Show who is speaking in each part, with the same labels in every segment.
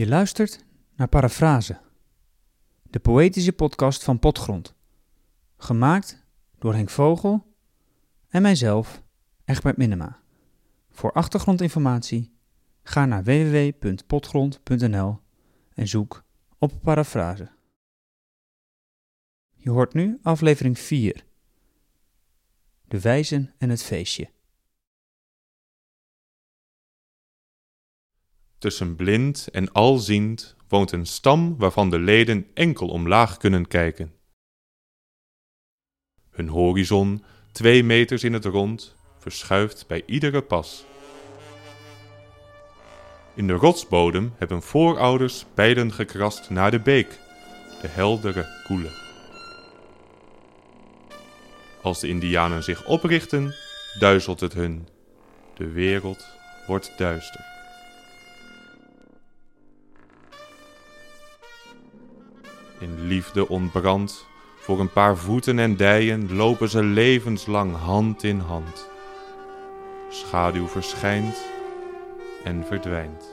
Speaker 1: Je luistert naar Parafrase, de poëtische podcast van Potgrond. Gemaakt door Henk Vogel en mijzelf, Egbert Minema. Voor achtergrondinformatie ga naar www.potgrond.nl en zoek op Parafrase. Je hoort nu aflevering 4. De wijzen en het feestje.
Speaker 2: Tussen blind en alziend woont een stam waarvan de leden enkel omlaag kunnen kijken. Hun horizon, twee meters in het rond, verschuift bij iedere pas. In de rotsbodem hebben voorouders pijlen gekrast naar de beek, de heldere koele. Als de indianen zich oprichten, duizelt het hun. De wereld wordt duister. In liefde ontbrand, voor een paar voeten en dijen lopen ze levenslang hand in hand. Schaduw verschijnt en verdwijnt.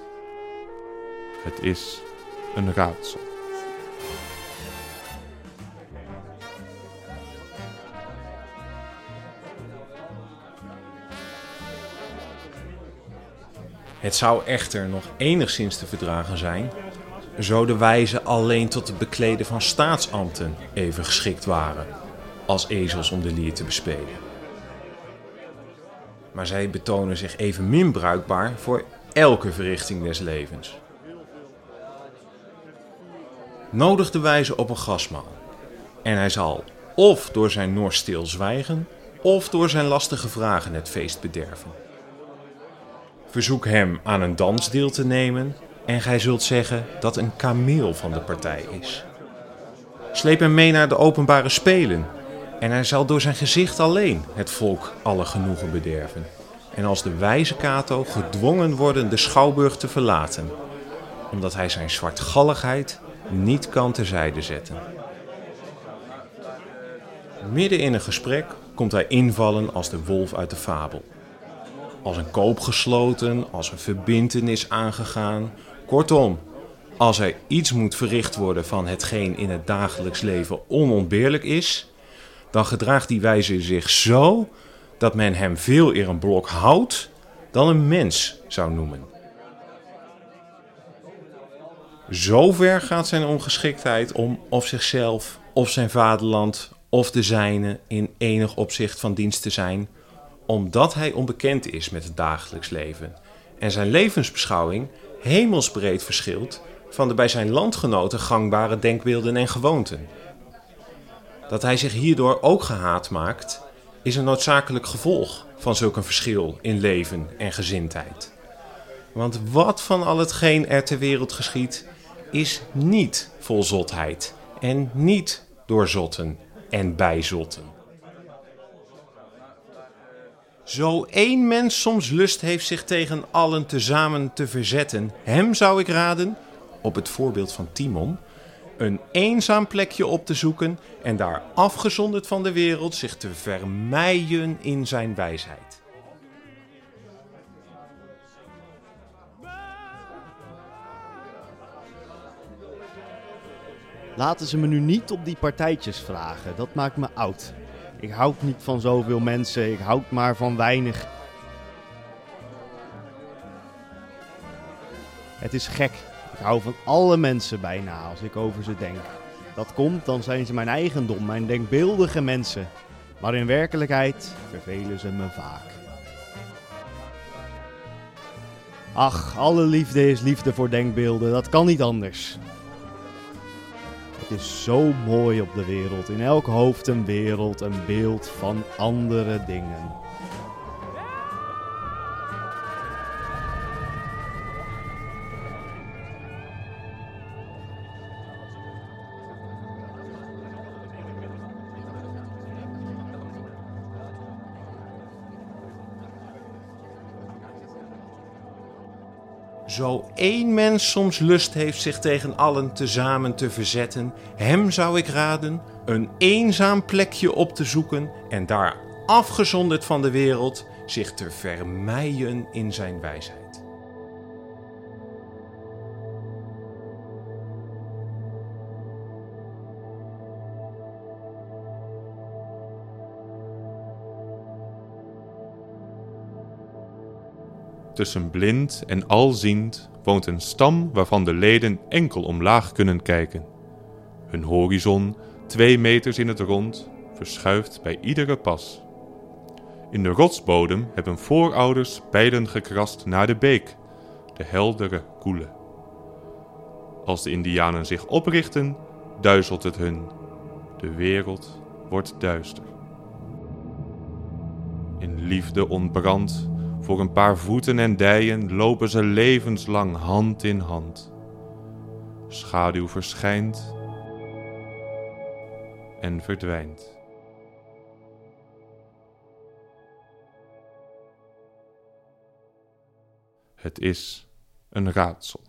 Speaker 2: Het is een raadsel.
Speaker 3: Het zou echter nog enigszins te verdragen zijn, zo de wijzen alleen tot het bekleden van staatsambten even geschikt waren als ezels om de lier te bespelen. Maar zij betonen zich evenmin bruikbaar voor elke verrichting des levens. Nodig de wijze op een gasmaal en hij zal of door zijn nors stilzwijgen of door zijn lastige vragen het feest bederven. Verzoek hem aan een dans deel te nemen en gij zult zeggen dat een kameel van de partij is. Sleep hem mee naar de openbare spelen en hij zal door zijn gezicht alleen het volk alle genoegen bederven. En als de wijze Kato gedwongen worden de schouwburg te verlaten, omdat hij zijn zwartgalligheid niet kan terzijde zetten. Midden in een gesprek komt hij invallen als de wolf uit de fabel. Als een koop gesloten, als een verbintenis aangegaan. Kortom, als er iets moet verricht worden van hetgeen in het dagelijks leven onontbeerlijk is, dan gedraagt die wijze zich zo dat men hem veel eer een blok hout dan een mens zou noemen. Zover gaat zijn ongeschiktheid om of zichzelf, of zijn vaderland, of de zijne in enig opzicht van dienst te zijn, omdat hij onbekend is met het dagelijks leven en zijn levensbeschouwing hemelsbreed verschilt van de bij zijn landgenoten gangbare denkbeelden en gewoonten. Dat hij zich hierdoor ook gehaat maakt, is een noodzakelijk gevolg van zulk een verschil in leven en gezindheid. Want wat van al hetgeen er ter wereld geschiet, is niet vol zotheid en niet door zotten en bij zotten. Zo één mens soms lust heeft zich tegen allen tezamen te verzetten, hem zou ik raden, op het voorbeeld van Timon, een eenzaam plekje op te zoeken en daar afgezonderd van de wereld zich te vermijden in zijn wijsheid.
Speaker 4: Laten ze me nu niet op die partijtjes vragen, dat maakt me oud. Ik houd niet van zoveel mensen, ik houd maar van weinig. Het is gek. Ik hou van alle mensen bijna als ik over ze denk. Dat komt, dan zijn ze mijn eigendom, mijn denkbeeldige mensen. Maar in werkelijkheid vervelen ze me vaak. Ach, alle liefde is liefde voor denkbeelden, dat kan niet anders. Het is zo mooi op de wereld. In elk hoofd een wereld, een beeld van andere dingen.
Speaker 3: Zo één mens soms lust heeft zich tegen allen tezamen te verzetten, hem zou ik raden een eenzaam plekje op te zoeken en daar afgezonderd van de wereld zich te vermijden in zijn wijsheid.
Speaker 2: Tussen blind en alziend woont een stam waarvan de leden enkel omlaag kunnen kijken. Hun horizon, twee meters in het rond, verschuift bij iedere pas. In de rotsbodem hebben voorouders pijlen gekrast naar de beek, de heldere, koele. Als de Indianen zich oprichten, duizelt het hun. De wereld wordt duister. In liefde ontbrand, voor een paar voeten en dijen lopen ze levenslang hand in hand. Schaduw verschijnt en verdwijnt. Het is een raadsel.